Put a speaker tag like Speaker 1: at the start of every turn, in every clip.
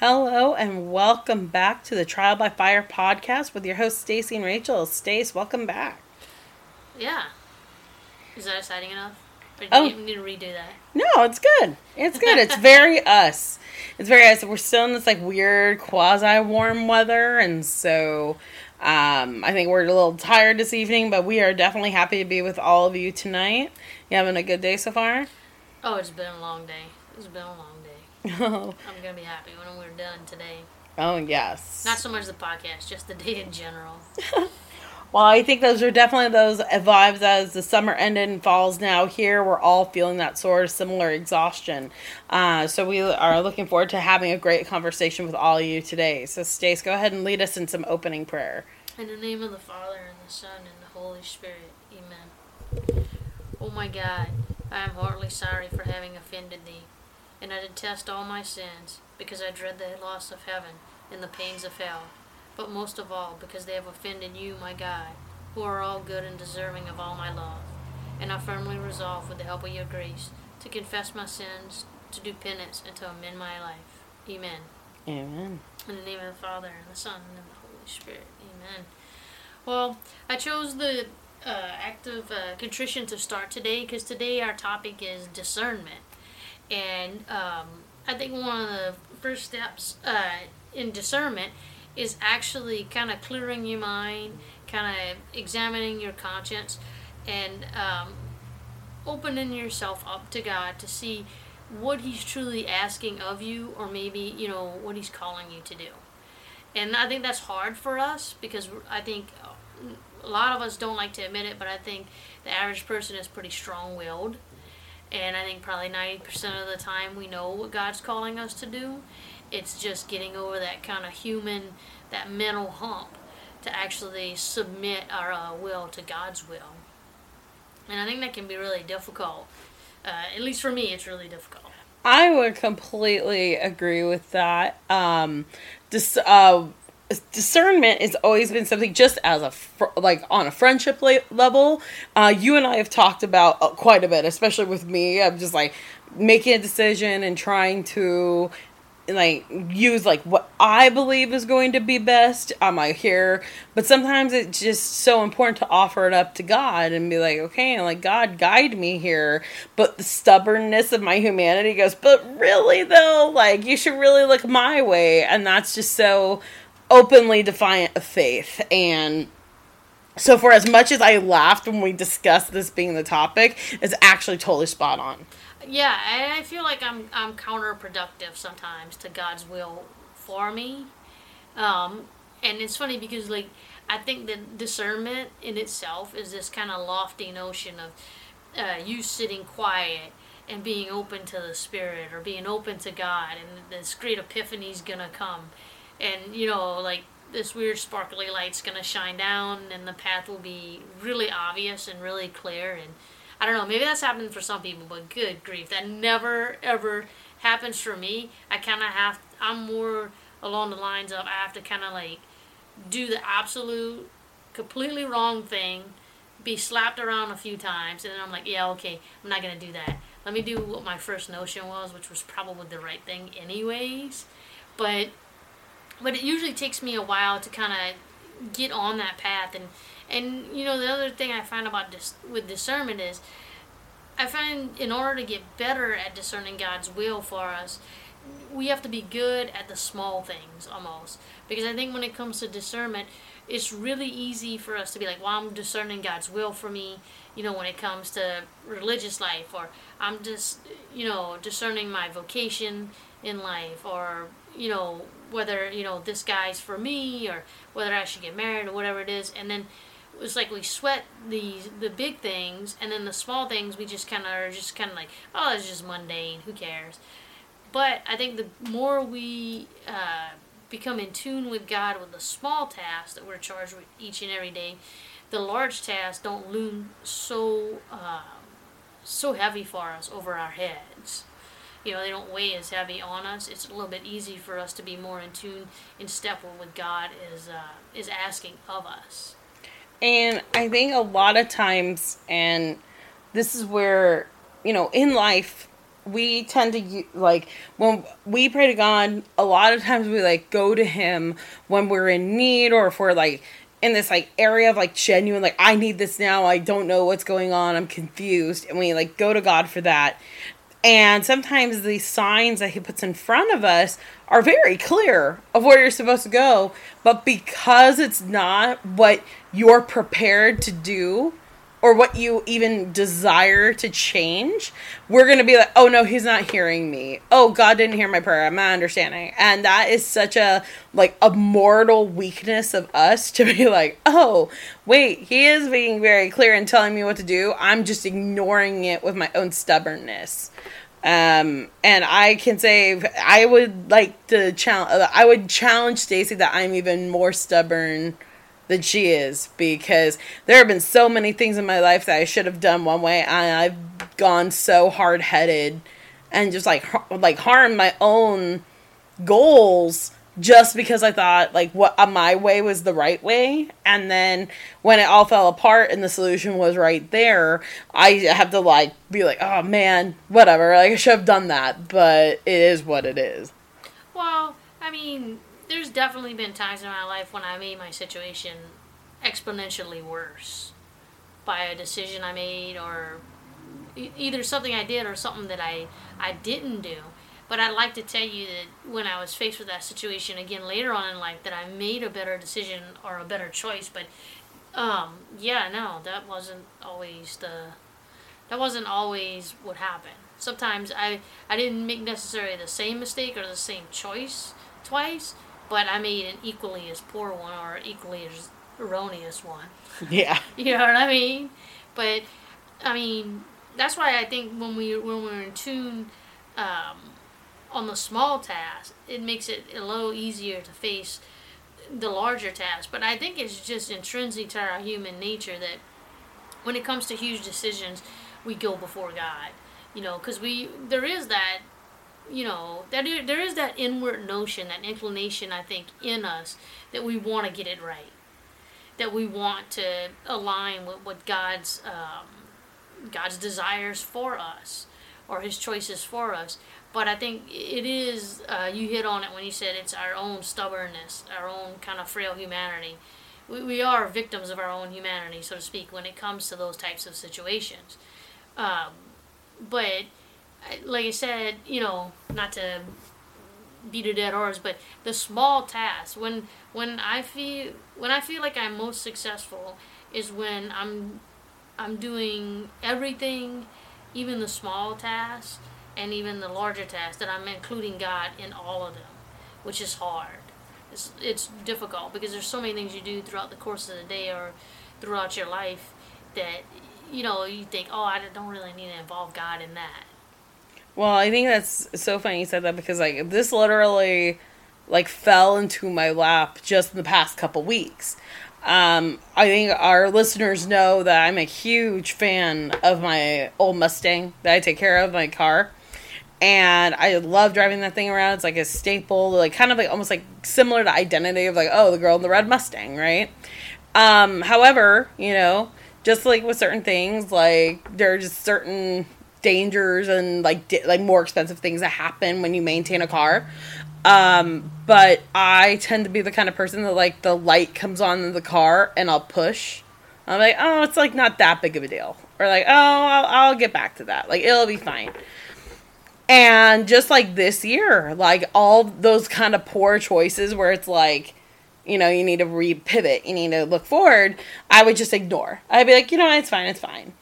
Speaker 1: Hello and welcome back to the Trial by Fire podcast with your hosts Stacy and Rachel. Stace, welcome back.
Speaker 2: Yeah. Is that exciting enough? Or do
Speaker 1: Oh.
Speaker 2: you need to redo that?
Speaker 1: No, it's good. It's good. It's very us. It's very us. We're still in this like weird quasi warm weather, and so um, I think we're a little tired this evening, but we are definitely happy to be with all of you tonight. You having a good day so far?
Speaker 2: Oh, it's been a long day. It's been a long day.
Speaker 1: Oh,
Speaker 2: I'm gonna be happy when we're done today.
Speaker 1: oh yes.
Speaker 2: Not so much the podcast, just the day in general.
Speaker 1: Well, I think those are definitely those vibes as the summer ended and fall's now here. We're all feeling that sort of similar exhaustion. Uh, so we are looking forward to having a great conversation with all of you today. So, Stace, go ahead and lead us in some opening prayer.
Speaker 2: In the name of the Father and the Son and the Holy Spirit. Amen. Oh my God, I am heartily sorry for having offended thee, and I detest all my sins, because I dread the loss of heaven and the pains of hell, but most of all because they have offended you, my God, who are all good and deserving of all my love. And I firmly resolve, with the help of your grace, to confess my sins, to do penance, and to amend my life. Amen.
Speaker 1: Amen.
Speaker 2: In the name of the Father, and the Son, and the Holy Spirit. Amen. Well, I chose the uh, act of uh, contrition to start today because today our topic is discernment. And um, I think one of the first steps uh, in discernment is actually kind of clearing your mind, kind of examining your conscience, and um, opening yourself up to God to see what He's truly asking of you, or maybe, you know, what He's calling you to do. And I think that's hard for us because I think uh, a lot of us don't like to admit it, but I think the average person is pretty strong willed. And I think probably 90% of the time we know what God's calling us to do. It's just getting over that kind of human, that mental hump to actually submit our uh, will to God's will. And I think that can be really difficult. Uh, at least for me, it's really difficult.
Speaker 1: I would completely agree with that. Um, dis- uh, discernment has always been something just as a fr- like on a friendship la- level. Uh, you and I have talked about uh, quite a bit, especially with me. I'm just like making a decision and trying to like use like what I believe is going to be best on my here, but sometimes it's just so important to offer it up to God and be like, okay, like God guide me here. But the stubbornness of my humanity goes, but really though, like you should really look my way, and that's just so openly defiant of faith and so for as much as I laughed when we discussed this being the topic, it's actually totally spot on.
Speaker 2: Yeah, I feel like I'm I'm counterproductive sometimes to God's will for me. Um, and it's funny because like I think that discernment in itself is this kind of lofty notion of uh, you sitting quiet and being open to the Spirit or being open to God, and this great epiphany is gonna come, and you know like this weird sparkly light's gonna shine down, and the path will be really obvious and really clear and I don't know, maybe that's happening for some people, but good grief, that never ever happens for me. I kind of have, I'm more along the lines of I have to kind of like do the absolute, completely wrong thing, be slapped around a few times, and then I'm like, yeah, okay, I'm not gonna do that. Let me do what my first notion was, which was probably the right thing, anyways. But, but it usually takes me a while to kind of get on that path and and you know the other thing I find about dis- with discernment is I find in order to get better at discerning God's will for us, we have to be good at the small things almost. Because I think when it comes to discernment, it's really easy for us to be like, well, I'm discerning God's will for me, you know, when it comes to religious life, or I'm just, you know, discerning my vocation in life, or, you know, whether, you know, this guy's for me, or whether I should get married, or whatever it is. And then it's like we sweat these the big things and then the small things we just kind of are just kind of like oh it's just mundane who cares but i think the more we uh, become in tune with god with the small tasks that we're charged with each and every day the large tasks don't loom so um, so heavy for us over our heads you know they don't weigh as heavy on us it's a little bit easy for us to be more in tune in step with what god is uh, is asking of us
Speaker 1: And I think a lot of times, and this is where, you know, in life, we tend to like when we pray to God. A lot of times we like go to Him when we're in need or if we're like in this like area of like genuine like I need this now. I don't know what's going on. I'm confused, and we like go to God for that. And sometimes the signs that he puts in front of us are very clear of where you're supposed to go, but because it's not what you're prepared to do or what you even desire to change, we're going to be like, "Oh no, he's not hearing me. Oh, God didn't hear my prayer. I'm not understanding." And that is such a like a mortal weakness of us to be like, "Oh, wait, he is being very clear and telling me what to do. I'm just ignoring it with my own stubbornness." Um, and I can say I would like to challenge. I would challenge Stacy that I'm even more stubborn than she is because there have been so many things in my life that I should have done one way, and I've gone so hard headed and just like like harmed my own goals just because I thought like what uh, my way was the right way, and then when it all fell apart and the solution was right there, I have to like be like, oh man, whatever. Like I should have done that, but it is what it is.
Speaker 2: Well, I mean, there's definitely been times in my life when I made my situation exponentially worse by a decision I made or either something I did or something that I, I didn't do. But I'd like to tell you that when I was faced with that situation again later on in life, that I made a better decision or a better choice. But um, yeah, no, that wasn't always the that wasn't always what happened. Sometimes I I didn't make necessarily the same mistake or the same choice twice, but I mean an equally as poor one or equally as erroneous one.
Speaker 1: Yeah.
Speaker 2: You know what I mean? But I mean that's why I think when we when we're in tune um, on the small tasks, it makes it a little easier to face the larger tasks. But I think it's just intrinsic to our human nature that when it comes to huge decisions, we go before God. You know, because we there is that you know that there is that inward notion, that inclination I think in us that we want to get it right, that we want to align with what God's um, God's desires for us or His choices for us. But I think it is uh, you hit on it when you said it's our own stubbornness, our own kind of frail humanity. We, we are victims of our own humanity, so to speak, when it comes to those types of situations. Um, but like I said, you know, not to beat a dead horse, but the small tasks when when I feel when I feel like I'm most successful is when I'm I'm doing everything, even the small tasks and even the larger tasks that I'm including God in all of them, which is hard. It's it's difficult because there's so many things you do throughout the course of the day or throughout your life that you know you think, oh, I don't really need to involve God in that.
Speaker 1: Well, I think that's so funny you said that because like this literally like fell into my lap just in the past couple weeks. Um, I think our listeners know that I'm a huge fan of my old Mustang that I take care of my car. And I love driving that thing around. It's like a staple, like kind of like almost like similar to identity of like, oh, the girl in the red Mustang, right? Um, however, you know, just like with certain things, like there are just certain dangers and like di- like more expensive things that happen when you maintain a car. Um, but I tend to be the kind of person that like the light comes on in the car and I'll push. I'm like, oh, it's like not that big of a deal, or like, oh, I'll, I'll get back to that. Like it'll be fine. And just like this year, like all those kind of poor choices where it's like, you know, you need to re-pivot, you need to look forward, I would just ignore. I'd be like, you know, it's fine, it's fine.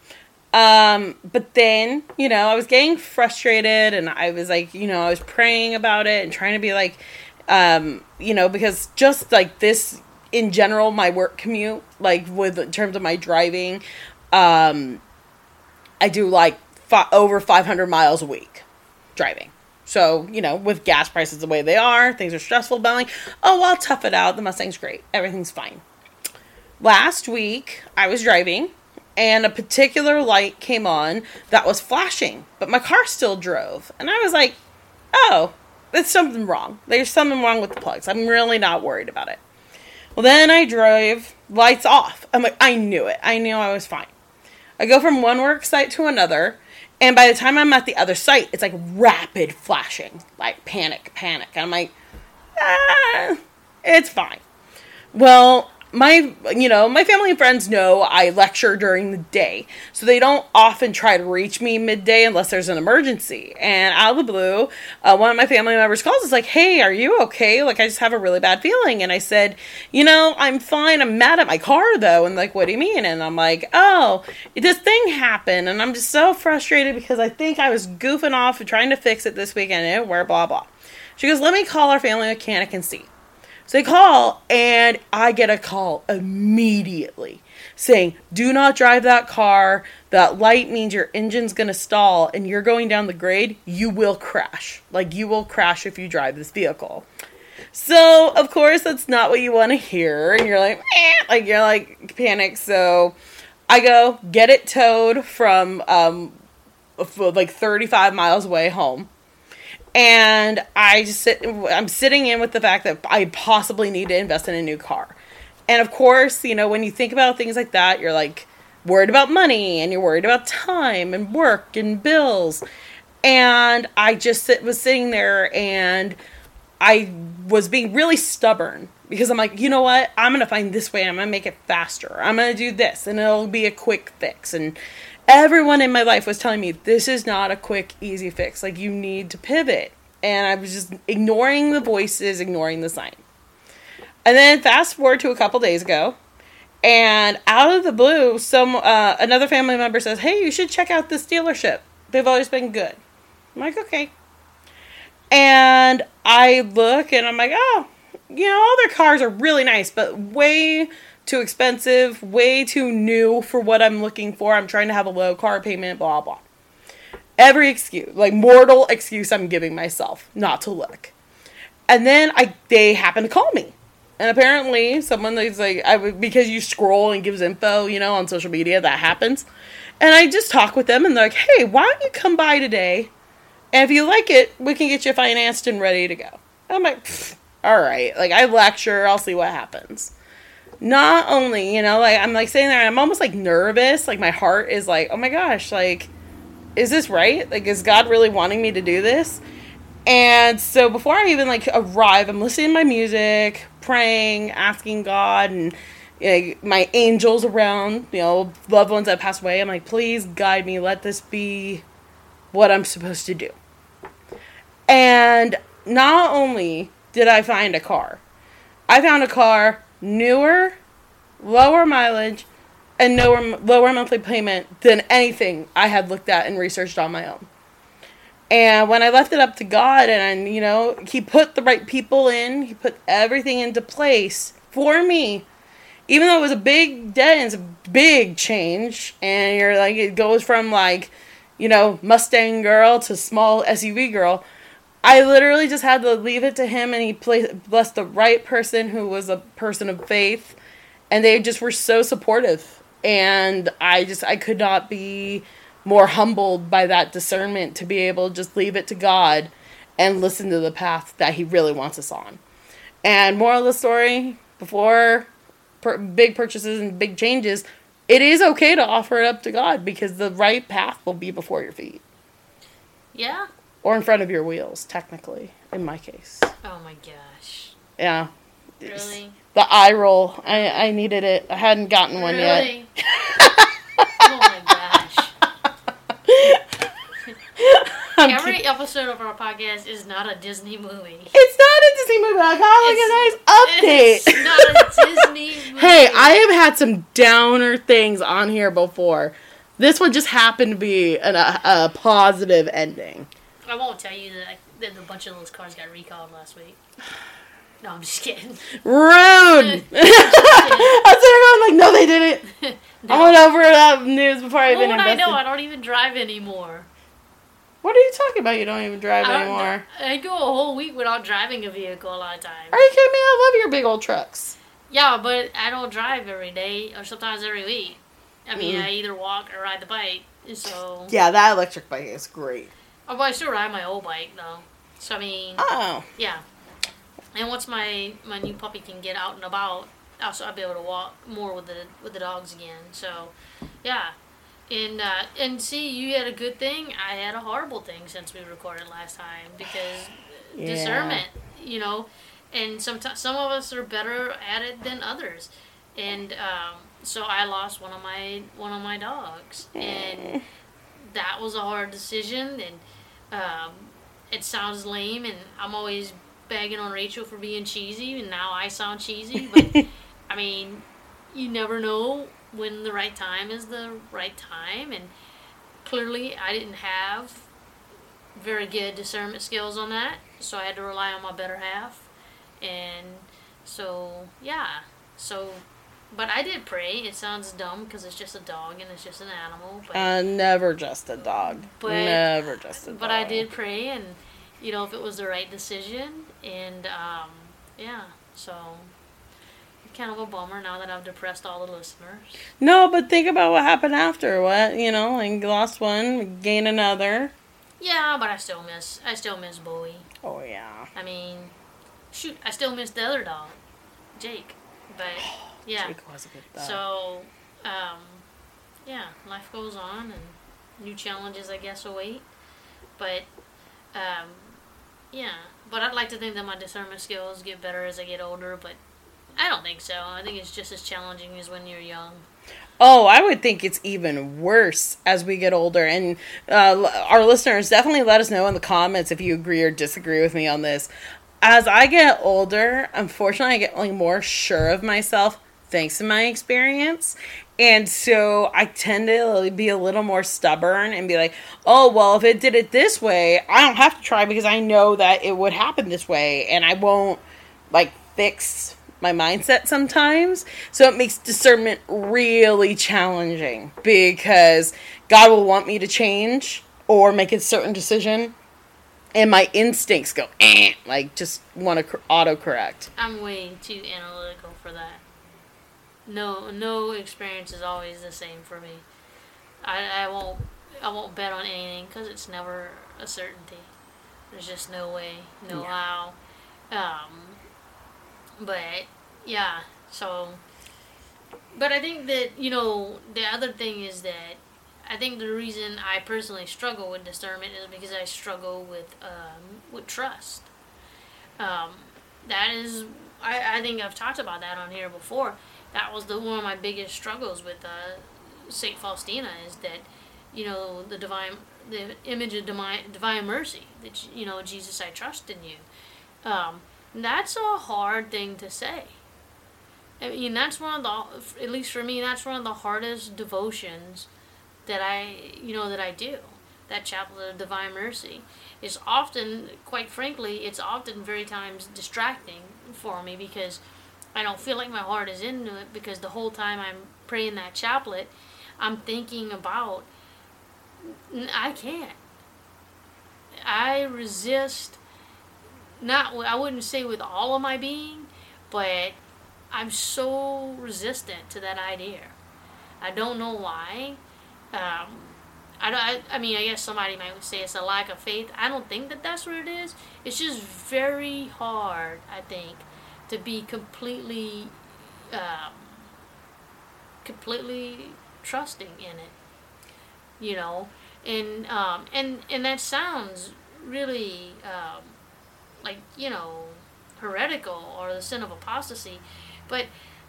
Speaker 1: Um, but then, you know, I was getting frustrated and I was like, you know, I was praying about it and trying to be like, um, you know, because just like this in general, my work commute, like with in terms of my driving, um, I do like fi- over 500 miles a week driving. So, you know, with gas prices the way they are, things are stressful, but I'm like, oh, I'll tough it out. The Mustang's great. Everything's fine. Last week, I was driving and a particular light came on that was flashing, but my car still drove. And I was like, oh, there's something wrong. There's something wrong with the plugs. I'm really not worried about it. Well, then I drove, lights off. I'm like, I knew it. I knew I was fine. I go from one work site to another, And by the time I'm at the other site, it's like rapid flashing, like panic, panic. And I'm like, ah, it's fine. Well, my you know my family and friends know i lecture during the day. So they don't often try to reach me midday unless there's an emergency. And out of the blue uh, one of my family members calls. Is like hey are you okay? Like i just have a really bad feeling. And i said you know i'm fine. I'm mad at my car though. And like what do you mean? And i'm like oh this thing happened and i'm just so frustrated because i think i was goofing off trying to fix it this weekend and worked blah blah. She goes let me call our family mechanic and see so they call, and I get a call immediately saying, Do not drive that car. That light means your engine's going to stall and you're going down the grade. You will crash. Like, you will crash if you drive this vehicle. So, of course, that's not what you want to hear. And you're like, eh, like, you're like panic. So I go get it towed from um, like 35 miles away home and I just sit, I'm sitting in with the fact that I possibly need to invest in a new car. And of course, you know, when you think about things like that, you're like worried about money and you're worried about time and work and bills. And I just sit, was sitting there and I was being really stubborn because I'm like, you know what? I'm going to find this way. I'm going to make it faster. I'm going to do this and it'll be a quick fix. And everyone in my life was telling me this is not a quick, easy fix. Like, you need to pivot. And I was just ignoring the voices, ignoring the sign. And then fast forward to a couple days ago, and out of the blue, some uh, another family member says, "Hey, you should check out this dealership. They've always been good." I'm like, "Okay." And I look, and I'm like, "Oh, you know, all their cars are really nice, but way too expensive, way too new for what I'm looking for. I'm trying to have a low car payment, blah, blah. Every excuse, like mortal excuse I'm giving myself not to look. And then I they happen to call me. And apparently someone is like I because you scroll and gives info, you know, on social media, that happens. And I just talk with them and they're like, "Hey, why don't you come by today? And if you like it, we can get you financed and ready to go." I'm like, "All right." Like I lecture, I'll see what happens not only, you know, like I'm like sitting there I'm almost like nervous. Like my heart is like, oh my gosh, like, is this right? Like, is God really wanting me to do this? And so before I even like arrive, I'm listening to my music, praying, asking God and you know, my angels around, you know, loved ones that passed away. I'm like, please guide me. Let this be what I'm supposed to do. And not only did I find a car, I found a car newer, lower mileage, and lower, lower monthly payment than anything I had looked at and researched on my own. And when I left it up to God and, you know, He put the right people in, He put everything into place for me. Even though it was a big debt it's a big change, and you're like, it goes from like, you know, Mustang girl to small SUV girl I literally just had to leave it to him, and he blessed the right person who was a person of faith, and they just were so supportive. And I just I could not be more humbled by that discernment to be able to just leave it to God and listen to the path that He really wants us on. And moral of the story: before per- big purchases and big changes, it is okay to offer it up to God because the right path will be before your feet.
Speaker 2: Yeah,
Speaker 1: or in front of your wheels, technically, in my case.
Speaker 2: Oh my gosh.
Speaker 1: Yeah.
Speaker 2: Really?
Speaker 1: The eye roll. I, I needed it. I hadn't gotten one
Speaker 2: really? yet. oh my gosh. Every episode of our podcast is not a Disney movie.
Speaker 1: It's not a Disney movie. I got like a nice update.
Speaker 2: It's not a Disney movie.
Speaker 1: hey, I have had some downer things on here before. This one just happened to be an, a, a positive ending.
Speaker 2: I won't tell you that, that a bunch of those cars got recalled last week. No, I'm just kidding.
Speaker 1: Rude. I was there going like, no, they didn't. no. I went over that news before I even.
Speaker 2: What I know, I don't even drive anymore.
Speaker 1: What are you talking about? You don't even drive I anymore.
Speaker 2: I go a whole week without driving a vehicle a lot of times.
Speaker 1: Are you kidding me? I love your big old trucks.
Speaker 2: Yeah, but I don't drive every day or sometimes every week. I mean, mm. I either walk or ride the bike. So
Speaker 1: yeah, that electric bike is great.
Speaker 2: Oh, well, I still ride my old bike though. So I mean, oh yeah. And once my my new puppy can get out and about, also I'll be able to walk more with the with the dogs again. So, yeah. And uh, and see, you had a good thing. I had a horrible thing since we recorded last time because
Speaker 1: Yeah.
Speaker 2: discernment, you know, and sometimes some of us are better at it than others, and um, so I lost one of my one of my dogs, and that was a hard decision, and um, it sounds lame, and I'm always bagging on Rachel for being cheesy, and now I sound cheesy, but I mean, you never know when the right time is the right time, and clearly I didn't have very good discernment skills on that, so I had to rely on my better half, and so yeah, so. But I did pray. It sounds dumb because it's just a dog and it's just an animal. But
Speaker 1: Uh, never just a dog.
Speaker 2: But-
Speaker 1: never just a dog.
Speaker 2: but I did pray, and you know if it was the right decision, and um, yeah, so kind of a bummer now that I've depressed all the listeners.
Speaker 1: No, but think about what happened after. What you know, like lost one, gain another.
Speaker 2: Yeah, but I still miss I still miss Bowie.
Speaker 1: Oh yeah.
Speaker 2: I mean, shoot, I still miss the other dog, Jake. But yeah,
Speaker 1: Jake was a good dog.
Speaker 2: so um, yeah, life goes on, and new challenges I guess await. But um, yeah, but I'd like to think that my discernment skills get better as I get older, but I don't think so. I think it's just as challenging as when you're young.
Speaker 1: Oh, I would think it's even worse as we get older. And uh, our listeners, definitely let us know in the comments if you agree or disagree with me on this. As I get older, unfortunately, I get like more sure of myself thanks to my experience. And so I tend to be a little more stubborn and be like, oh, well, if it did it this way, I don't have to try because I know that it would happen this way. And I won't like fix my mindset sometimes. So it makes discernment really challenging because God will want me to change or make a certain decision. And my instincts go, eh, like just want to cor- autocorrect.
Speaker 2: I'm way too analytical for that. No, no experience is always the same for me. I, I won't I won't bet on anything because it's never a certainty. There's just no way, no
Speaker 1: Yeah.
Speaker 2: how. Um, but yeah, so. But I think that you know the other thing is that I think the reason I personally struggle with discernment is because I struggle with um, with trust. Um, that is, I, I think I've talked about that on here before. That was the one of my biggest struggles with uh, Saint Faustina is that, you know, the divine, the image of divine, divine mercy. That you know, Jesus, I trust in you. Um, that's a hard thing to say. I mean, that's one of the, at least for me, that's one of the hardest devotions that I, you know, that I do. That chaplet of divine mercy is often, quite frankly, it's often very times distracting for me because I don't feel like my heart is into it because the whole time I'm praying that chaplet, I'm thinking about, I can't. I resist, not, I wouldn't say with all of my being, but I'm so resistant to that idea. I don't know why. Um, I, don't, I, I mean, I guess somebody might say it's a lack of faith. I don't think that that's what it is. It's just very hard, I think, to be completely, um, completely trusting in it. You know, and um, and and that sounds really um, like you know heretical or the sin of apostasy, but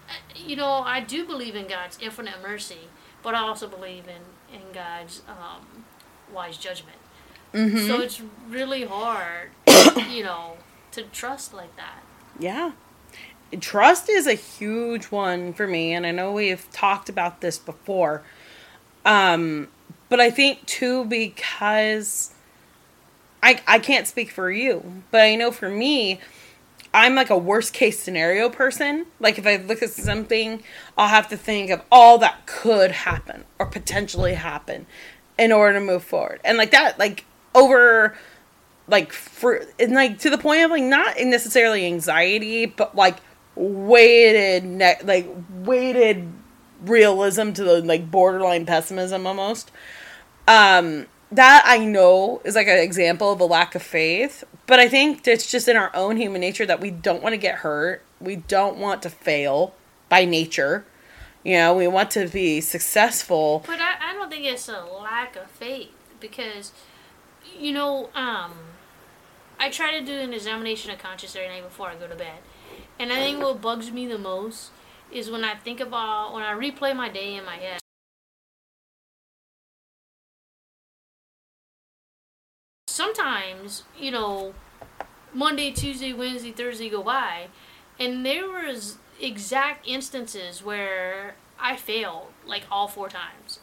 Speaker 2: uh, you know I do believe in God's infinite mercy, but I also believe in in God's um, wise judgment.
Speaker 1: Mm-hmm.
Speaker 2: So it's really hard, you know, to trust like that.
Speaker 1: Yeah. Trust is a huge one for me, and I know we've talked about this before. Um, but I think too because I I can't speak for you, but I know for me, I'm like a worst case scenario person. Like if I look at something, I'll have to think of all that could happen or potentially happen in order to move forward. And like that, like over like for and like to the point of like not necessarily anxiety, but like weighted ne- like weighted realism to the like borderline pessimism almost. Um that I know is like an example of a lack of faith, but I think it's just in our own human nature that we don't want to get hurt. We don't want to fail by nature. You know, we want to be successful.
Speaker 2: But I, I don't think it's a lack of faith because, you know, um, I try to do an examination of conscience every night before I go to bed, and I think what bugs me the most is when I think about when I replay my day in my head. Sometimes, you know, Monday, Tuesday, Wednesday, Thursday go by, and there was exact instances where I failed like all four times,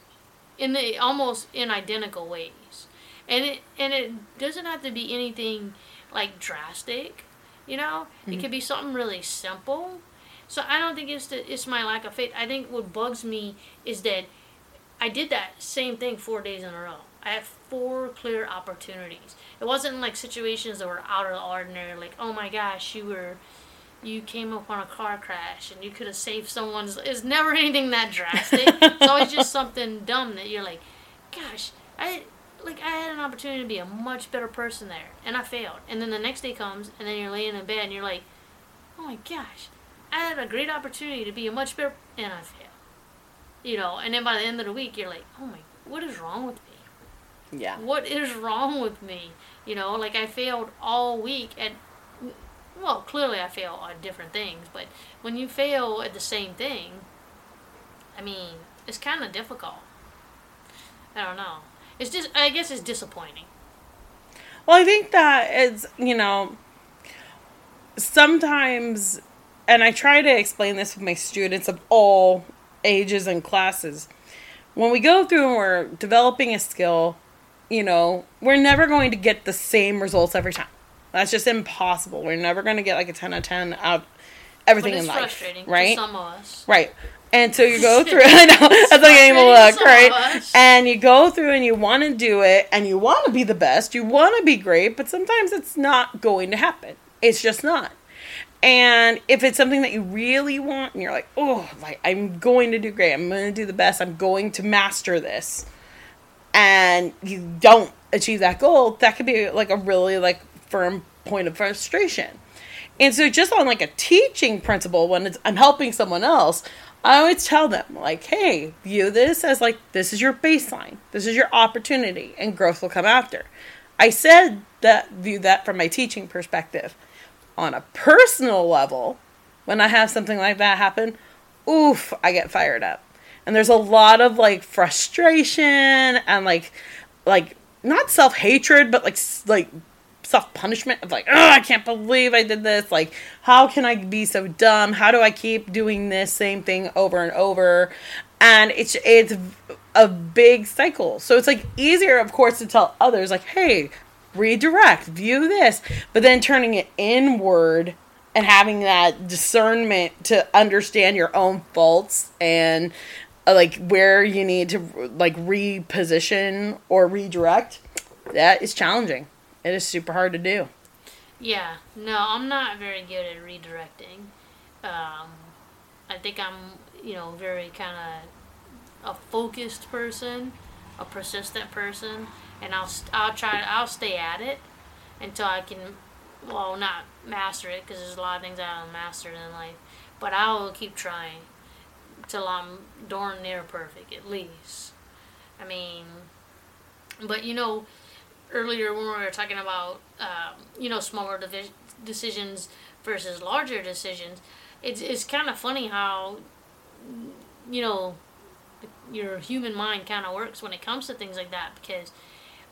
Speaker 2: in the almost in identical ways, and it and it doesn't have to be anything like drastic, you know. Mm-hmm. It could be something really simple. So I don't think it's the, it's my lack of faith. I think what bugs me is that I did that same thing four days in a row. I had four clear opportunities. It wasn't like situations that were out of the ordinary, like oh my gosh, you were you came up on a car crash and you could have saved someone's. It's never anything that drastic. it's always just something dumb that you're like, gosh, I like I had an opportunity to be a much better person there, and I failed. And then the next day comes, and then you're laying in bed, and you're like, oh my gosh, I had a great opportunity to be a much better, and I failed. You know, and then by the end of the week, you're like, oh my, what is wrong with me?
Speaker 1: Yeah.
Speaker 2: What is wrong with me? You know, like I failed all week at well, clearly I fail on different things, but when you fail at the same thing, I mean, it's kind of difficult. I don't know. It's just, I guess it's disappointing.
Speaker 1: Well, I think that it's, you know, sometimes, and I try to explain this with my students of all ages and classes. When we go through and we're developing a skill, you know, we're never going to get the same results every time. That's just impossible. We're never going to get like a 10 out of 10 out of everything in life. Right?
Speaker 2: some of us.
Speaker 1: Right. And so you go through, I know, that's like getting a look, right? And you go through and you want to do it and you want to be the best, you want to be great, but sometimes it's not going to happen. It's just not. And if it's something that you really want and you're like, oh, like I'm going to do great, I'm going to do the best, I'm going to master this, and you don't achieve that goal, that could be like a really like firm point of frustration. And so, just on like a teaching principle, when I'm helping someone else, I always tell them, like, hey, view this as like, this is your baseline, this is your opportunity, and growth will come after. I said that, view that from my teaching perspective. On a personal level, when I have something like that happen, oof, I get fired up. And there's a lot of like frustration and like, like, not self hatred, but like, like self punishment of like, oh, I can't believe I did this. Like, how can I be so dumb? How do I keep doing this same thing over and over? And it's it's a big cycle. So it's like easier, of course, to tell others like, hey, redirect, view this, but then turning it inward and having that discernment to understand your own faults and uh, like where you need to like reposition or redirect that is challenging it is super hard to do.
Speaker 2: Yeah, no, I'm not very good at redirecting. Um, I think I'm, you know, very kind of a focused person, a persistent person, and I'll I'll try I'll stay at it until I can, well, not master it because there's a lot of things I don't master in life, but I will keep trying till I'm darn near perfect at least. I mean, but you know earlier when we were talking about um, you know smaller divi- decisions versus larger decisions, it's it's kind of funny how you know your human mind kind of works when it comes to things like that because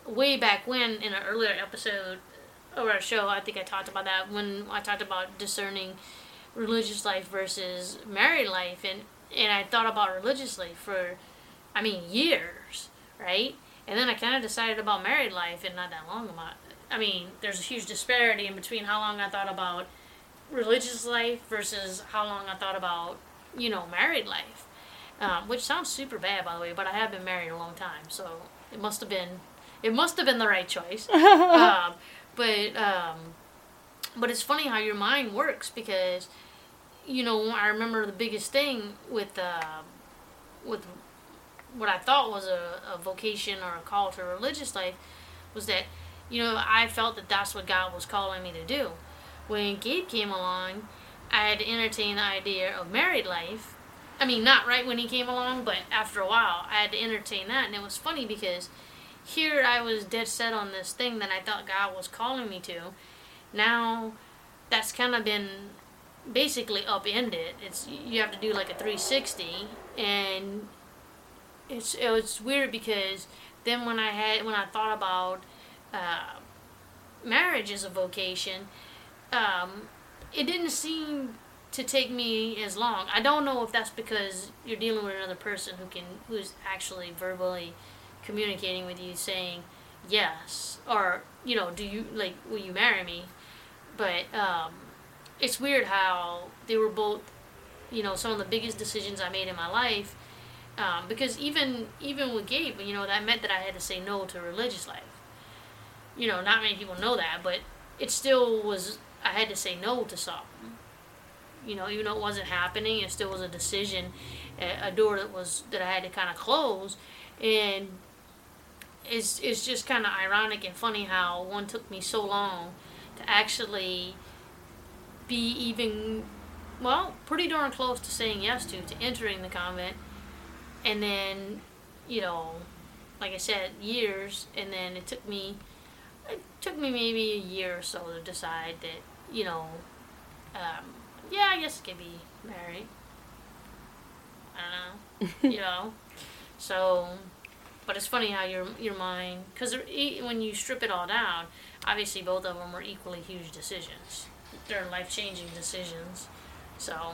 Speaker 2: way back when in an earlier episode of our show I think I talked about that when I talked about discerning religious life versus married life and and I thought about religious life for I mean years right and then I kind of decided about married life, and not that long about. I mean, there's a huge disparity in between how long I thought about religious life versus how long I thought about, you know, married life. Um, which sounds super bad, by the way, but I have been married a long time, so it must have been, it must have been the right choice. um, but um, but it's funny how your mind works because, you know, I remember the biggest thing with uh, with what I thought was a, a vocation or a call to religious life was that, you know, I felt that that's what God was calling me to do. When Gabe came along, I had to entertain the idea of married life. I mean, not right when he came along, but after a while, I had to entertain that, and it was funny because here I was dead set on this thing that I thought God was calling me to. Now, that's kind of been basically upended. It's you have to do like a 360, and it's it was weird because then when I had when I thought about uh, marriage as a vocation, um, it didn't seem to take me as long. I don't know if that's because you're dealing with another person who can who's actually verbally communicating with you saying yes or you know do you like will you marry me but um, it's weird how they were both you know some of the biggest decisions i made in my life um, because even even with gabe you know that meant that i had to say no to religious life. You know not many people know that but it still was i had to say no to something. You know even though it wasn't happening it still was a decision a door that was that i had to kind of close. And it's it's just kind of ironic and funny how one took me so long to actually be even well pretty darn close to saying yes to to entering the convent and then you know like i said years and then it took me it took me maybe a year or so to decide that you know um, yeah i guess it could be married i don't know you know so but it's funny how your your mind, because when you strip it all down, obviously both of them were equally huge decisions. They're life changing decisions. So.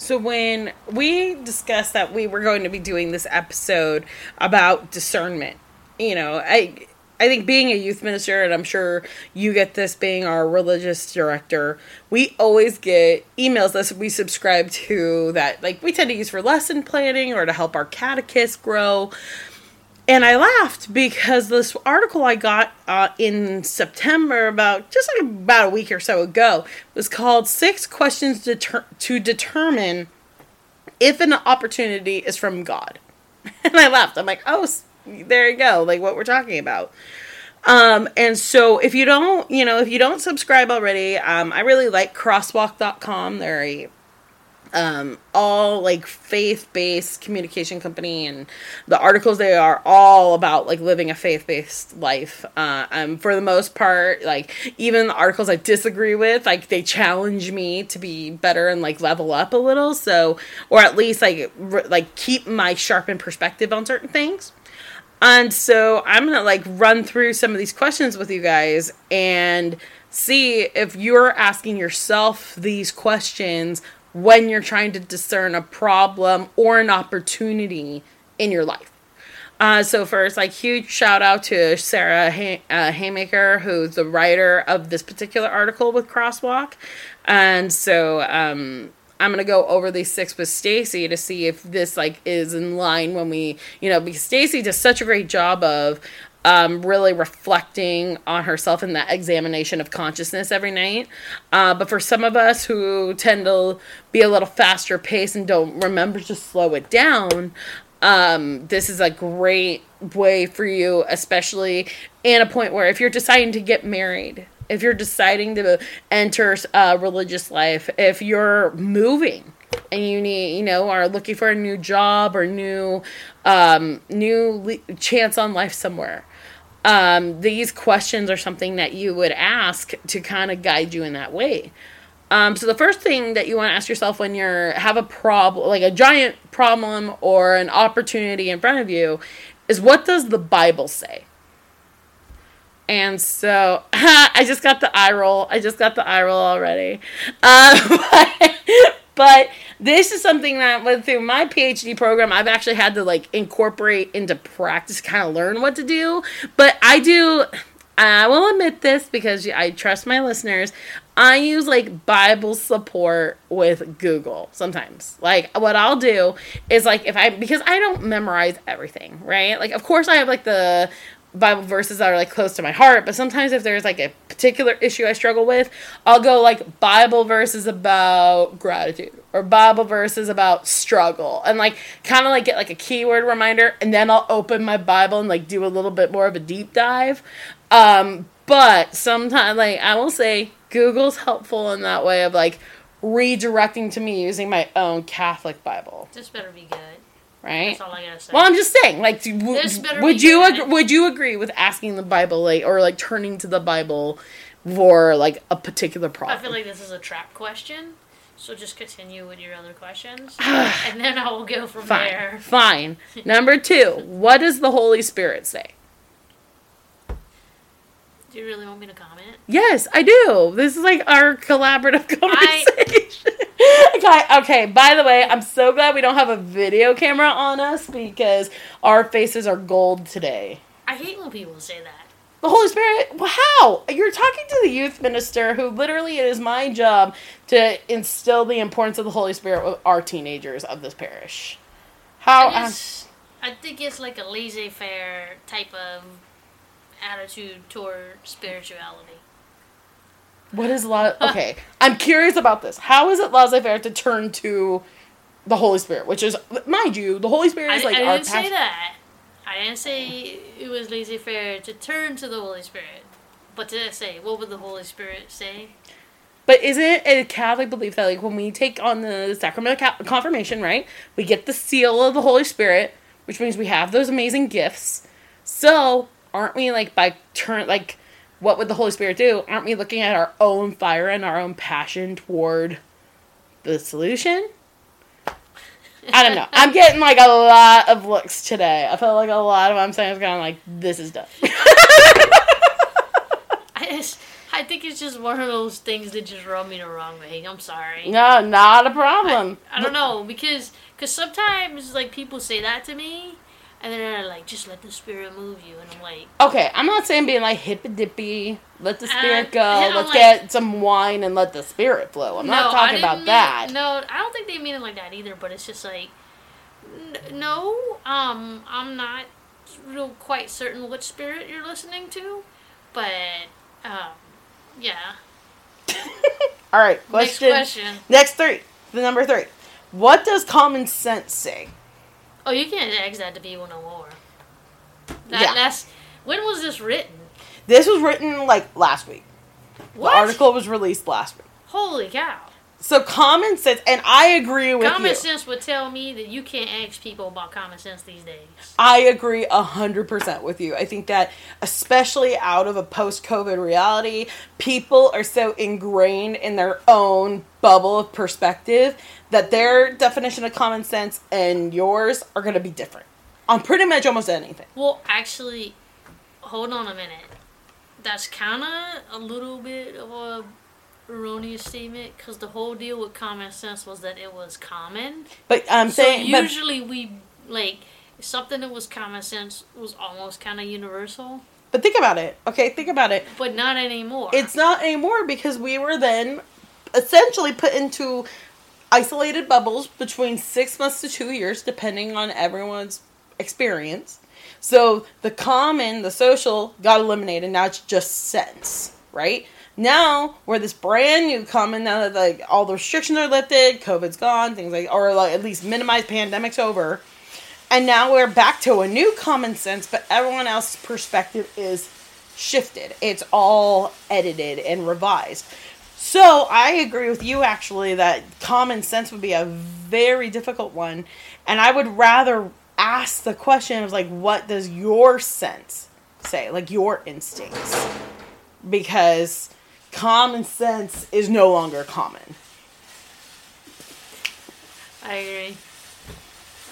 Speaker 1: So when we discussed that we were going to be doing this episode about discernment, you know, I I think being a youth minister, and I'm sure you get this being our religious director, we always get emails that we subscribe to that like we tend to use for lesson planning or to help our catechists grow and I laughed because this article I got uh, in September, about just like about a week or so ago, was called Six Questions Deter- to Determine If an Opportunity is from God. And I laughed. I'm like, oh, there you go, like what we're talking about. Um, and so if you don't, you know, if you don't subscribe already, um, I really like crosswalk.com. They're a um, all like faith-based communication company and the articles they are all about like living a faith-based life. Uh, um, for the most part like even the articles i disagree with like they challenge me to be better and like level up a little. So or at least like like keep my sharpened perspective on certain things. And so i'm gonna like run through some of these questions with you guys and see if you're asking yourself these questions when you're trying to discern a problem or an opportunity in your life. Uh, so first, like huge shout out to Sarah Hay- uh, Hamaker, who's the writer of this particular article with Crosswalk, and so um, I'm gonna go over these six with Stacy to see if this like is in line when we, you know, because Stacy does such a great job of um, really reflecting on herself in that examination of consciousness every night. Uh, but for some of us who tend to be a little faster paced and don't remember to slow it down, um, this is a great way for you, especially in a point where if you're deciding to get married, if you're deciding to enter a religious life, if you're moving and you need you know are looking for a new job or new um new le- chance on life somewhere um, these questions are something that you would ask to kind of guide you in that way. Um, so the first thing that you want to ask yourself when you're have a problem, like a giant problem or an opportunity in front of you, is what does the Bible say? And so I just got the eye roll. I just got the eye roll already. Uh, but, but this is something that went through my PhD program, I've actually had to like incorporate into practice, kind of learn what to do. But I do, I will admit this because I trust my listeners. I use like Bible support with Google sometimes. Like what I'll do is like if I because I don't memorize everything, right? Like of course I have like the Bible verses that are like close to my heart, but sometimes if there's like a particular issue I struggle with, I'll go like Bible verses about gratitude or Bible verses about struggle and like kind of like get like a keyword reminder and then I'll open my Bible and like do a little bit more of a deep dive. Um, but sometimes like I will say Google's helpful in that way of like redirecting to me using my own Catholic Bible,
Speaker 2: This better be good.
Speaker 1: Right?
Speaker 2: That's all I gotta say.
Speaker 1: Well, I'm just saying, like, do- w- would you ag- would you agree with asking the Bible, like, or like turning to the Bible for like a particular problem?
Speaker 2: I feel like this is a trap question. So just continue with your other questions, ah. and then I will go from
Speaker 1: fine,
Speaker 2: there.
Speaker 1: fine. Number two, what does the Holy Spirit say?
Speaker 2: Do you really want me to comment?
Speaker 1: Yes, I do. This is like our collaborative conversation. okay, okay, by the way, I'm so glad we don't have a video camera on us because our faces are gold today.
Speaker 2: I hate when people say that.
Speaker 1: The Holy Spirit, well, how? You're talking to the youth minister who literally it is my job to instill the importance of the Holy Spirit with our teenagers of this parish. How?
Speaker 2: I, just, uh, I think it's like a laissez-faire type of attitude toward spirituality.
Speaker 1: What is la? Okay, I'm curious about this. How is it laissez-faire to turn to the Holy Spirit, which is, mind you, the Holy Spirit
Speaker 2: I,
Speaker 1: is like
Speaker 2: I
Speaker 1: our
Speaker 2: didn't say that. I didn't say it was laissez-faire to turn to the Holy Spirit. But to say, what would the Holy Spirit say?
Speaker 1: But isn't it a Catholic belief that like when we take on the sacrament of confirmation, right? We get the seal of the Holy Spirit, which means we have those amazing gifts. So aren't we like by turn like what would the Holy Spirit do? Aren't we looking at our own fire and our own passion toward the solution? I don't know. I'm getting like a lot of looks today. I feel like a lot of what I'm saying is kind of like this is done.
Speaker 2: I just, I think it's just one of those things that just rub me the wrong way. I'm sorry.
Speaker 1: no, not a problem.
Speaker 2: I don't know because cause sometimes like people say that to me, and then they're like, "Just let the spirit move you," and I'm like,
Speaker 1: Okay, I'm not saying being like hippy dippy, let the spirit
Speaker 2: Uh,
Speaker 1: go, let's
Speaker 2: like-
Speaker 1: get some wine and let the spirit flow. I'm not
Speaker 2: No, I
Speaker 1: talking about
Speaker 2: mean-
Speaker 1: that.
Speaker 2: No, I don't think they mean it like that either. But it's just like, n- no, um, I'm not real quite certain what spirit you're listening to, but um, yeah.
Speaker 1: All right,
Speaker 2: Next
Speaker 1: question.
Speaker 2: question.
Speaker 1: Next three, the number three. What does common sense say?
Speaker 2: Oh, you can't ask that to be one on war. That,
Speaker 1: Yeah.
Speaker 2: That's when was this written?
Speaker 1: This was written like last week.
Speaker 2: What?
Speaker 1: The article was released last week.
Speaker 2: Holy cow!
Speaker 1: So common sense, and I agree with
Speaker 2: common
Speaker 1: you.
Speaker 2: sense would tell me that you can't ask people about common sense these days.
Speaker 1: I agree a hundred percent with you. I think that especially out of a post-COVID reality, people are so ingrained in their own bubble of perspective that their definition of common sense and yours are going to be different on pretty much almost anything.
Speaker 2: Well, actually, hold on a minute. That's kind of a little bit of a erroneous statement because the whole deal with common sense was that it was common.
Speaker 1: But I'm
Speaker 2: So
Speaker 1: saying, but,
Speaker 2: usually we like something that was common sense was almost kind of universal,
Speaker 1: but think about it. Okay, think about it.
Speaker 2: but not anymore.
Speaker 1: It's not anymore because we were then essentially put into isolated bubbles between six months to two years, depending on everyone's experience. So the common, the social got eliminated. Now it's just sense, right? Now we're this brand new common. Now that like all the restrictions are lifted, COVID's gone, things like, or like at least minimized, pandemic's over, and now we're back to a new common sense. But everyone else's perspective is shifted. It's all edited and revised. So I agree with you actually that common sense would be a very difficult one, and I would rather ask the question of like, what does your sense say, like your instincts, because common sense is no longer common.
Speaker 2: I agree.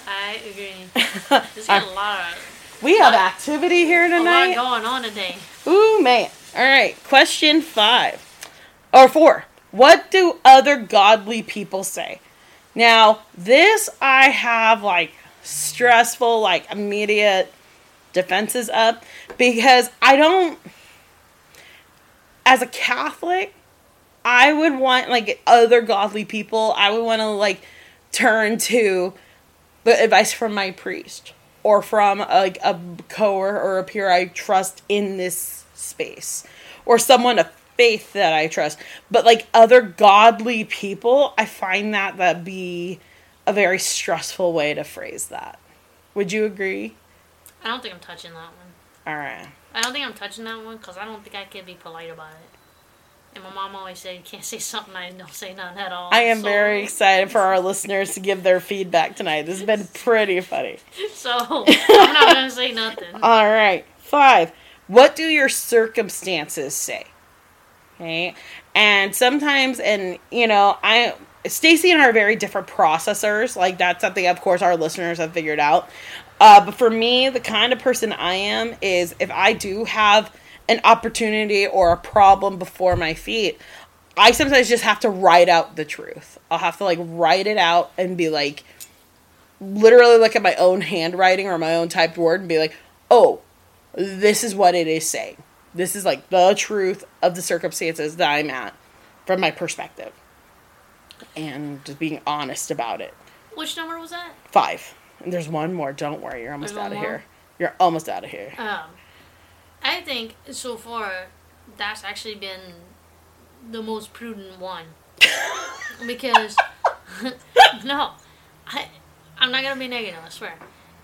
Speaker 2: I agree. There's got a lot of
Speaker 1: we have activity here
Speaker 2: a lot
Speaker 1: tonight.
Speaker 2: going on today.
Speaker 1: Ooh man! All right, question five or four. What do other godly people say? Now, this I have like stressful, like immediate defenses up because I don't, as a Catholic, I would want like other godly people, I would want to like turn to the advice from my priest or from uh, like a coer or a peer I trust in this space or someone of faith that I trust. But like other godly people, I find that that be a very stressful way to phrase that. Would you agree?
Speaker 2: I don't think I'm touching that one.
Speaker 1: All right.
Speaker 2: I don't think I'm touching that one because I don't think I can be polite about it. And my mom always said, "You can't say something I don't say nothing at all."
Speaker 1: I am
Speaker 2: So-
Speaker 1: very excited for our listeners to give their feedback tonight. This has been pretty funny.
Speaker 2: So I'm not gonna say nothing.
Speaker 1: All right. Five. What do your circumstances say? Okay. And sometimes, and you know, I, Stacy and I are very different processors. Like that's something, of course, our listeners have figured out. Uh, but for me, the kind of person I am is if I do have an opportunity or a problem before my feet, I sometimes just have to write out the truth. I'll have to like write it out and be like, literally look at my own handwriting or my own typed word and be like, oh, this is what it is saying. This is like the truth of the circumstances that I'm at from my perspective. And just being honest about it.
Speaker 2: Which number was that?
Speaker 1: Five. And there's one more. Don't worry. You're almost
Speaker 2: There's
Speaker 1: out of
Speaker 2: more?
Speaker 1: here. You're almost out of here.
Speaker 2: Um, I think so far that's actually been the most prudent one because no, I I'm not gonna be negative. I swear.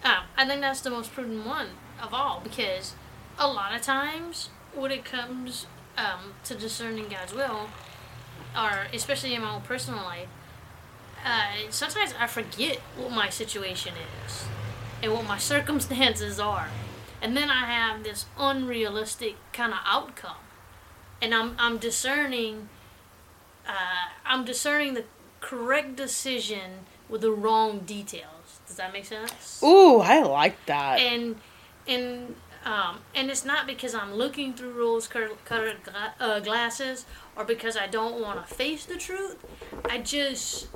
Speaker 2: Um, I think that's the most prudent one of all because a lot of times when it comes um, to discerning God's will, or especially in my own personal life, uh, sometimes I forget what my situation is and what my circumstances are. And then I have this unrealistic kind of outcome. And I'm, I'm discerning uh, I'm discerning the correct decision with the wrong details. Does that make sense?
Speaker 1: Ooh, I like that.
Speaker 2: and and um, and it's not because I'm looking through rose-colored gla- uh, glasses or because I don't want to face the truth. I just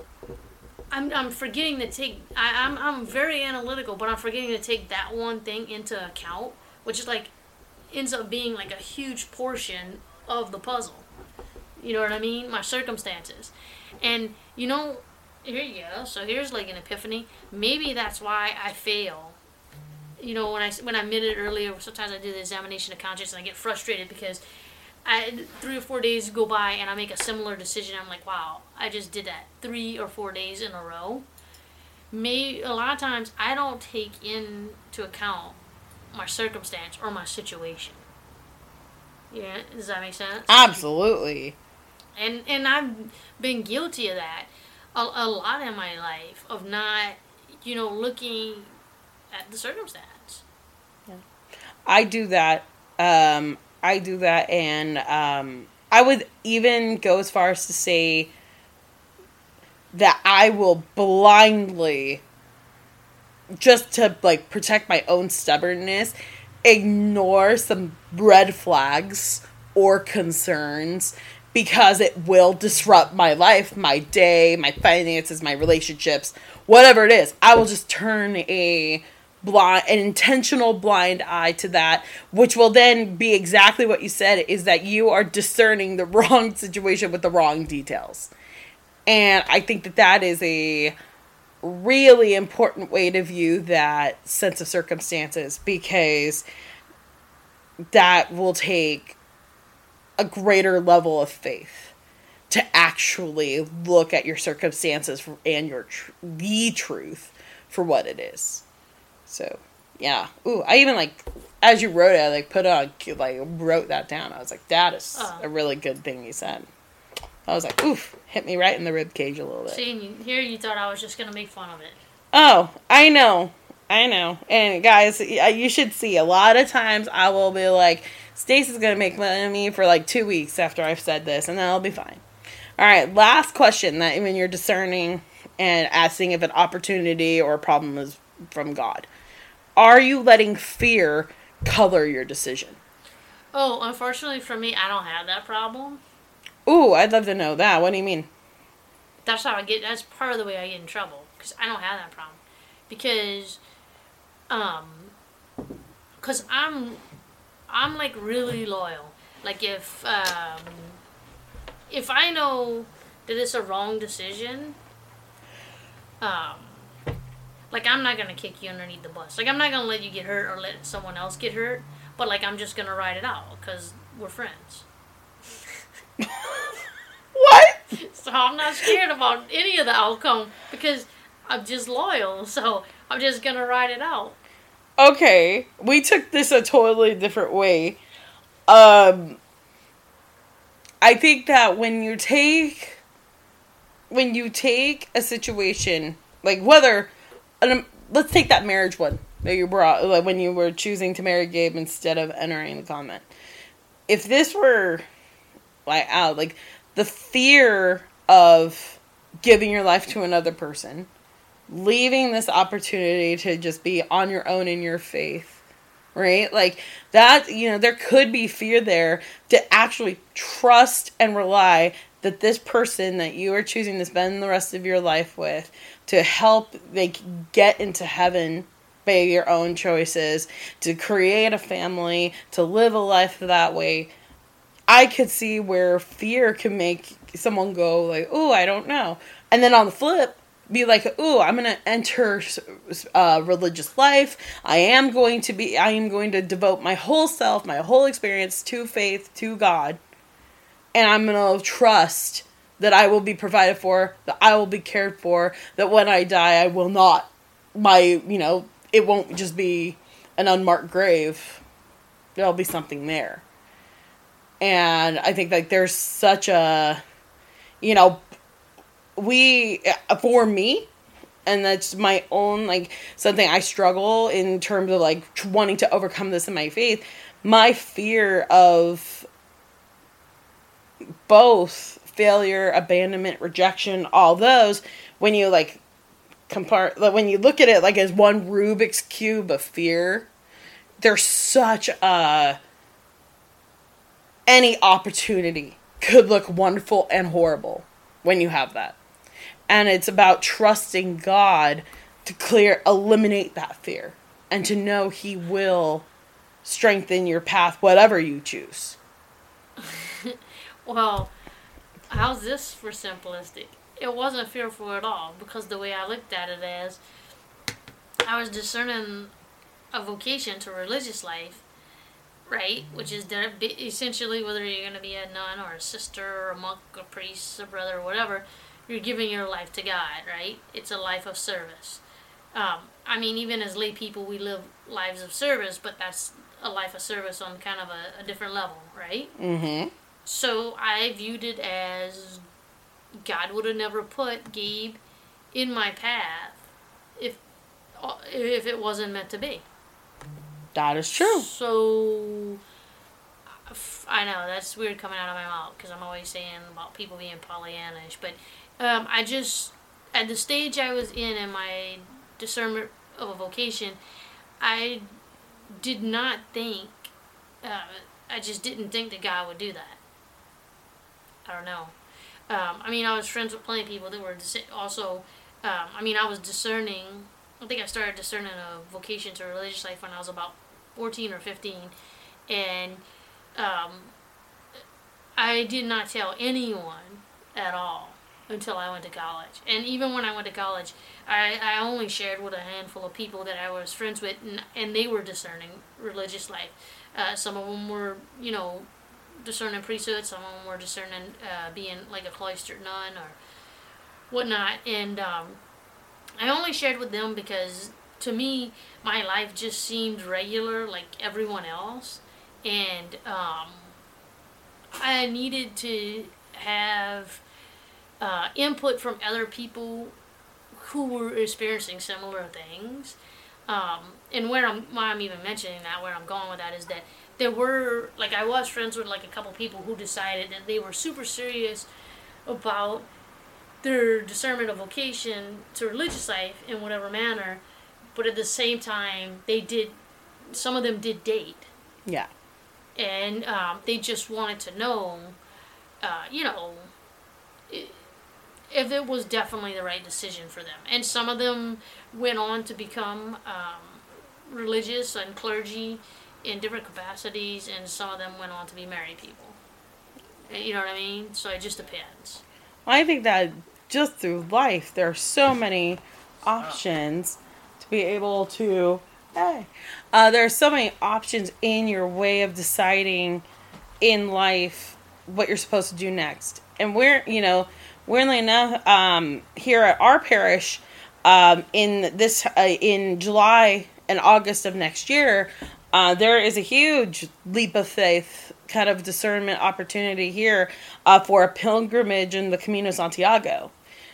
Speaker 2: I'm, I'm forgetting to take I, I'm I'm very analytical, but I'm forgetting to take that one thing into account, which is like ends up being like a huge portion of the puzzle. You know what I mean? My circumstances, and you know, here you go. So here's like an epiphany. Maybe that's why I fail you know when I when I admitted earlier, sometimes I do the examination of conscience and I get frustrated because I three or four days go by and I make a similar decision. I'm like, wow, I just did that three or four days in a row. May a lot of times I don't take into account my circumstance or my situation. Yeah, does that make sense?
Speaker 1: Absolutely.
Speaker 2: and and I've been guilty of that a, a lot in my life of not, you know, looking at the circumstance. Yeah.
Speaker 1: I do that. Um, I do that, and um, I would even go as far as to say that I will blindly, just to like protect my own stubbornness, ignore some red flags or concerns because it will disrupt my life, my day, my finances, my relationships, whatever it is. I will just turn a blind an intentional blind eye to that which will then be exactly what you said is that you are discerning the wrong situation with the wrong details and i think that that is a really important way to view that sense of circumstances because that will take a greater level of faith to actually look at your circumstances and your tr- the truth for what it is. So, yeah. Ooh, I even like as you wrote it, I like put on like wrote that down. I was like, that is
Speaker 2: Oh.
Speaker 1: a really good thing you said. I was like, oof, hit me right in the rib cage a little bit.
Speaker 2: See, here you thought I was just gonna make fun of it.
Speaker 1: Oh, I know. I know. And guys, you should see a lot of times I will be like, Stacey's going to make fun of me for like two weeks after I've said this, and then I'll be fine. All right, last question that when you're discerning and asking if an opportunity or a problem is from God, are you letting fear color your decision?
Speaker 2: Oh, unfortunately for me, I don't have that problem.
Speaker 1: Ooh, I'd love to know that. What do you mean?
Speaker 2: That's how I get. That's part of the way I get in trouble because I don't have that problem. Because, um, because I'm, I'm like really loyal. Like if um, if I know that it's a wrong decision, um, like I'm not gonna kick you underneath the bus. Like I'm not gonna let you get hurt or let someone else get hurt. But like I'm just gonna ride it out because we're friends.
Speaker 1: What?
Speaker 2: So I'm not scared about any of the outcome because I'm just loyal. So I'm just gonna ride it out.
Speaker 1: okay, we took this a totally different way. Um, I think that when you take when you take a situation like whether um, let's take that marriage one that you brought like when you were choosing to marry Gabe instead of entering the comment. If this were like out like the fear of giving your life to another person, leaving this opportunity to just be on your own in your faith, right? Like that, you know, there could be fear there to actually trust and rely that this person that you are choosing to spend the rest of your life with to help like get into heaven by your own choices, to create a family, to live a life that way. I could see where fear can make someone go like, "Oh, I don't know," and then on the flip, be like, "Oh, I'm gonna enter uh, religious life. I am going to be. I am going to devote my whole self, my whole experience to faith, to God, and I'm gonna trust that I will be provided for, that I will be cared for, that when I die, I will not. My, you know, it won't just be an unmarked grave. There'll be something there." And I think like there's such a you know, we uh, for me and that's my own like something I struggle in terms of like wanting to overcome this in my faith. My fear of both failure, abandonment, rejection, all those when you like compare like, when you look at it like as one Rubik's cube of fear, there's such a any opportunity could look wonderful and horrible when you have that. And it's about trusting God to clear, eliminate that fear, and to know He will strengthen your path, whatever you choose.
Speaker 2: well, how's this for simplistic? It wasn't fearful at all because the way I looked at it as I was discerning a vocation to religious life right? Which is essentially whether you're going to be a nun or a sister or a monk, or a priest, a brother, or whatever, you're giving your life to God, right? It's a life of service. Um, I mean, even as lay people, we live lives of service, but that's a life of service on kind of a, a different level, right?
Speaker 1: Mm-hmm.
Speaker 2: So I viewed it as God would have never put Gabe in my path if if it wasn't meant to be.
Speaker 1: That is true.
Speaker 2: So, I know that's weird coming out of my mouth because I'm always saying about people being Pollyannish, but um, I just at the stage I was in in my discernment of a vocation, I did not think. Uh, I just didn't think that God would do that. I don't know. Um, I mean, I was friends with plenty of people that were also. Um, I mean, I was discerning. I think I started discerning a vocation to a religious life when I was about 14 or 15, and um, I did not tell anyone at all until I went to college. And even when I went to college, I, I only shared with a handful of people that I was friends with, and, and they were discerning religious life. Uh, some of them were, you know, discerning priesthood, some of them were discerning uh, being like a cloistered nun or whatnot. And um, I only shared with them because to me, my life just seemed regular like everyone else. And um, I needed to have uh, input from other people who were experiencing similar things. Um, and where I'm, why I'm even mentioning that, where I'm going with that is that there were, like, I was friends with, like, a couple people who decided that they were super serious about their discernment of vocation to religious life in whatever manner, but at the same time, they did. Some of them did date.
Speaker 1: Yeah.
Speaker 2: And um, they just wanted to know, uh, you know, if it was definitely the right decision for them. And some of them went on to become um, religious and clergy in different capacities, and some of them went on to be married people. You know what I mean? So it just depends.
Speaker 1: I think that just through life, there are so many options be able to hey uh, there are so many options in your way of deciding in life what you're supposed to do next and we're you know weirdly enough um, here at our parish um, in this uh, in july and august of next year uh, there is a huge leap of faith kind of discernment opportunity here uh, for a pilgrimage in the Camino Santiago.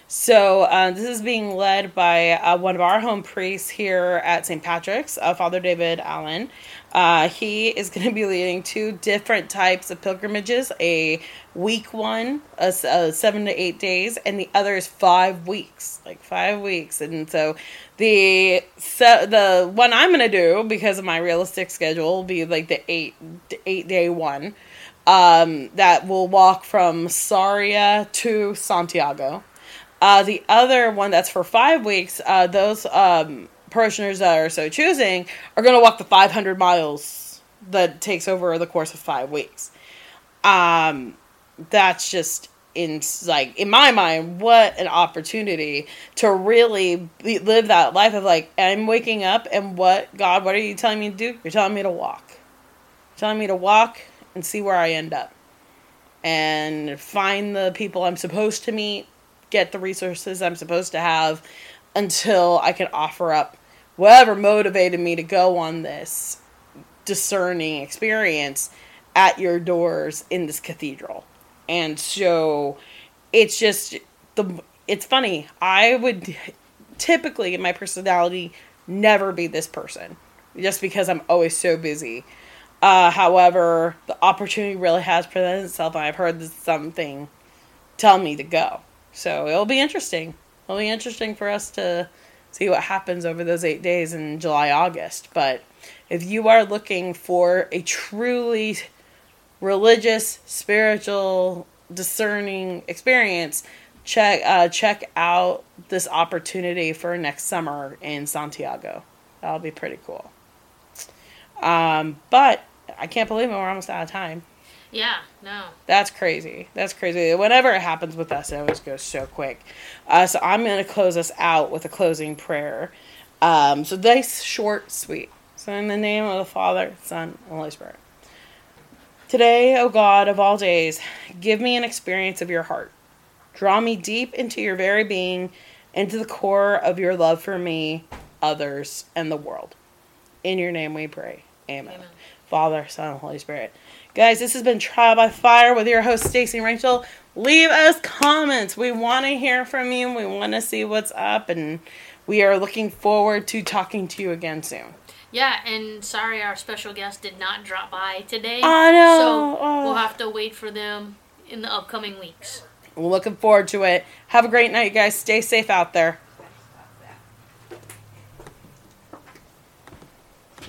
Speaker 1: So uh, this is being led by uh, one of our home priests here at St. Patrick's, uh, Father David Allen. Uh, he is going to be leading two different types of pilgrimages: a week one, a, a seven to eight days, and the other is five weeks, like five weeks. And so the so the one I'm going to do because of my realistic schedule will be like the eight eight day one. Um, that will walk from Sarria to Santiago. Uh, the other one that's for five weeks, uh, those um, parishioners that are so choosing are going to walk the 500 miles that takes over the course of five weeks. Um, that's just in like in my mind, what an opportunity to really be, live that life of like I'm waking up and what God, what are you telling me to do? You're telling me to walk, You're telling me to walk and see where I end up, and find the people I'm supposed to meet get the resources I'm supposed to have until I can offer up whatever motivated me to go on this discerning experience at your doors in this cathedral. And so it's just the it's funny. I would typically in my personality never be this person just because I'm always so busy. Uh, however, the opportunity really has presented itself, and I've heard something tell me to go. So it'll be interesting. It'll be interesting for us to see what happens over those eight days in July, August. But if you are looking for a truly religious, spiritual, discerning experience, check uh, check out this opportunity for next summer in Santiago. That'll be pretty cool. Um, but I can't believe it. We're almost out of time.
Speaker 2: Yeah, no.
Speaker 1: That's crazy. That's crazy. Whenever it happens with us, it always goes so quick. Uh, so I'm going to close us out with a closing prayer. Um, so nice, short, sweet. So in the name of the Father, Son, and Holy Spirit. Today, O God of all days, give me an experience of your heart. Draw me deep into your very being, into the core of your love for me, others, and the world. In your name we pray. Amen. Amen. Father, Son, Holy Spirit. Guys, this has been Trial by Fire with your host, Stacy Rachel. Leave us comments. We want to hear from you. We want to see what's up, and we are looking forward to talking to you again soon.
Speaker 2: Yeah, and sorry our special guest did not drop by today.
Speaker 1: I know.
Speaker 2: So oh. we'll have to wait for them in the upcoming weeks.
Speaker 1: We're looking forward to it. Have a great night, guys. Stay safe out there.